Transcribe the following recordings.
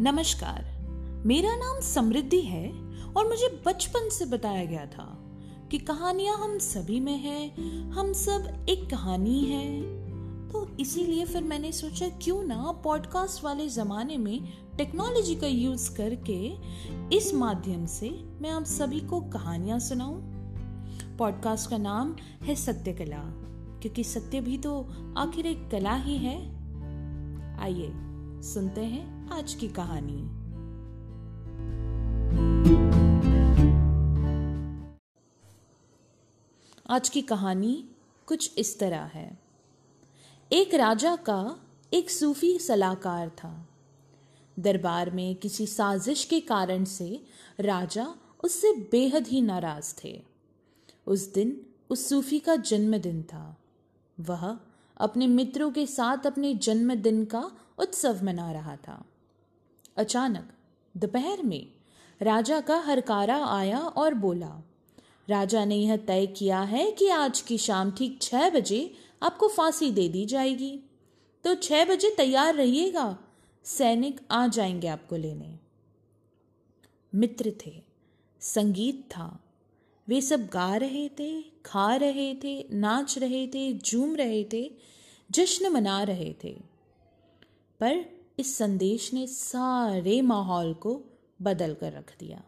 नमस्कार। मेरा नाम समृद्धि है और मुझे बचपन से बताया गया था कि कहानियाँ हम सभी में है, हम सब एक कहानी है। तो इसीलिए फिर मैंने सोचा क्यों ना पॉडकास्ट वाले ज़माने में टेक्नोलॉजी का यूज़ करके इस माध्यम से मैं आप सभी को कहानियाँ सुनाऊं। पॉडकास्ट का नाम है सत्य कला क्योंकि सत्य भी तो आखिर एक कला ही है। आइए, सुनते हैं। आज की कहानी। आज की कहानी कुछ इस तरह है। एक राजा का एक सूफी सलाहकार था। दरबार में किसी साजिश के कारण से राजा उससे बेहद ही नाराज़ थे। उस दिन उस सूफी का जन्मदिन था। वह अपने मित्रों के साथ अपने जन्मदिन का उत्सव मना रहा था। अचानक, दोपहर में, राजा का हरकारा आया और बोला, राजा ने यह तय किया है कि आज की शाम ठीक छह बजे आपको फांसी दे दी जाएगी। तो छह बजे तैयार रहिएगा, सैनिक आ जाएँगे आपको लेने। मित्र थे, संगीत था। वे सब गा रहे थे, खा रहे थे, नाच रहे थे, झूम रहे थे, जश्न मना रहे थे। पर इस संदेश ने सारे माहौल को बदल कर रख दिया।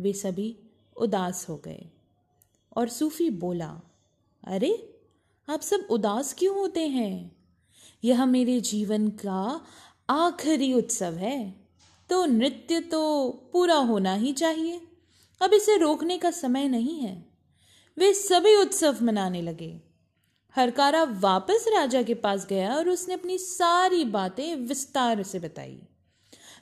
वे सभी उदास हो गए और सूफी बोला, अरे, आप सब उदास क्यों होते हैं? यह मेरे जीवन का आखिरी उत्सव है तो नृत्य तो पूरा होना ही चाहिए। अब इसे रोकने का समय नहीं है। वे सभी उत्सव मनाने लगे। हरकारा वापस राजा के पास गया और उसने अपनी सारी बातें विस्तार से बताई।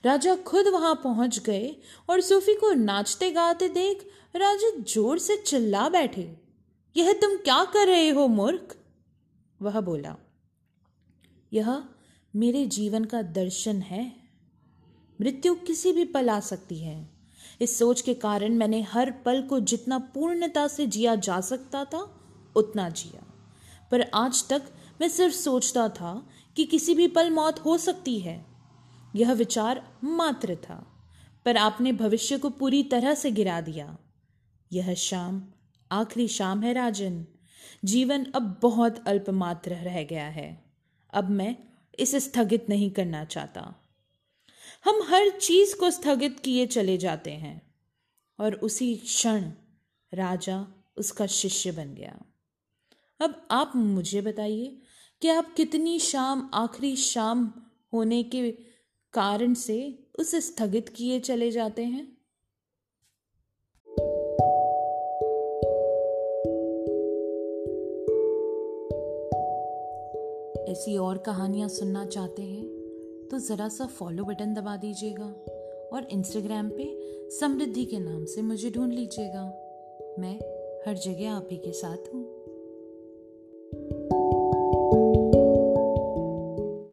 राजा खुद वहाँ पहुँच गए और सूफी को नाचते गाते देख राजा ज़ोर से चिल्ला बैठे। यह तुम क्या कर रहे हो, मूर्ख? वह बोला, यह मेरे जीवन का दर्शन है। मृत्यु किसी भी पल आ सकती है। इस सोच के कारण मैंने हर पल को जितना पूर्णता से जिया जा सकता था, उतना जिया। पर आज तक मैं सिर्फ़ सोचता था कि किसी भी पल मौत हो सकती है। यह विचार मात्र था, पर आपने भविष्य को पूरी तरह से गिरा दिया। यह शाम, आखिरी शाम है राजन। जीवन अब बहुत अल्प मात्र रह गया है। अब मैं इसे स्थगित नहीं करना चाहता। हम हर चीज़ को स्थगित किए चले जाते हैं, और उसी क्षण राजा उसका शिष्य बन गया। अब आप मुझे बताइए कि आप कितनी शाम, आखिरी शाम होने के कारण से उसे स्थगित किए चले जाते हैं? ऐसी और कहानियाँ सुनना चाहते हैं तो ज़रा सा फॉलो बटन दबा दीजिएगा और इंस्टाग्राम पे समृद्धि के नाम से मुझे ढूंढ लीजिएगा। मैं हर जगह आप ही के साथ हूँ।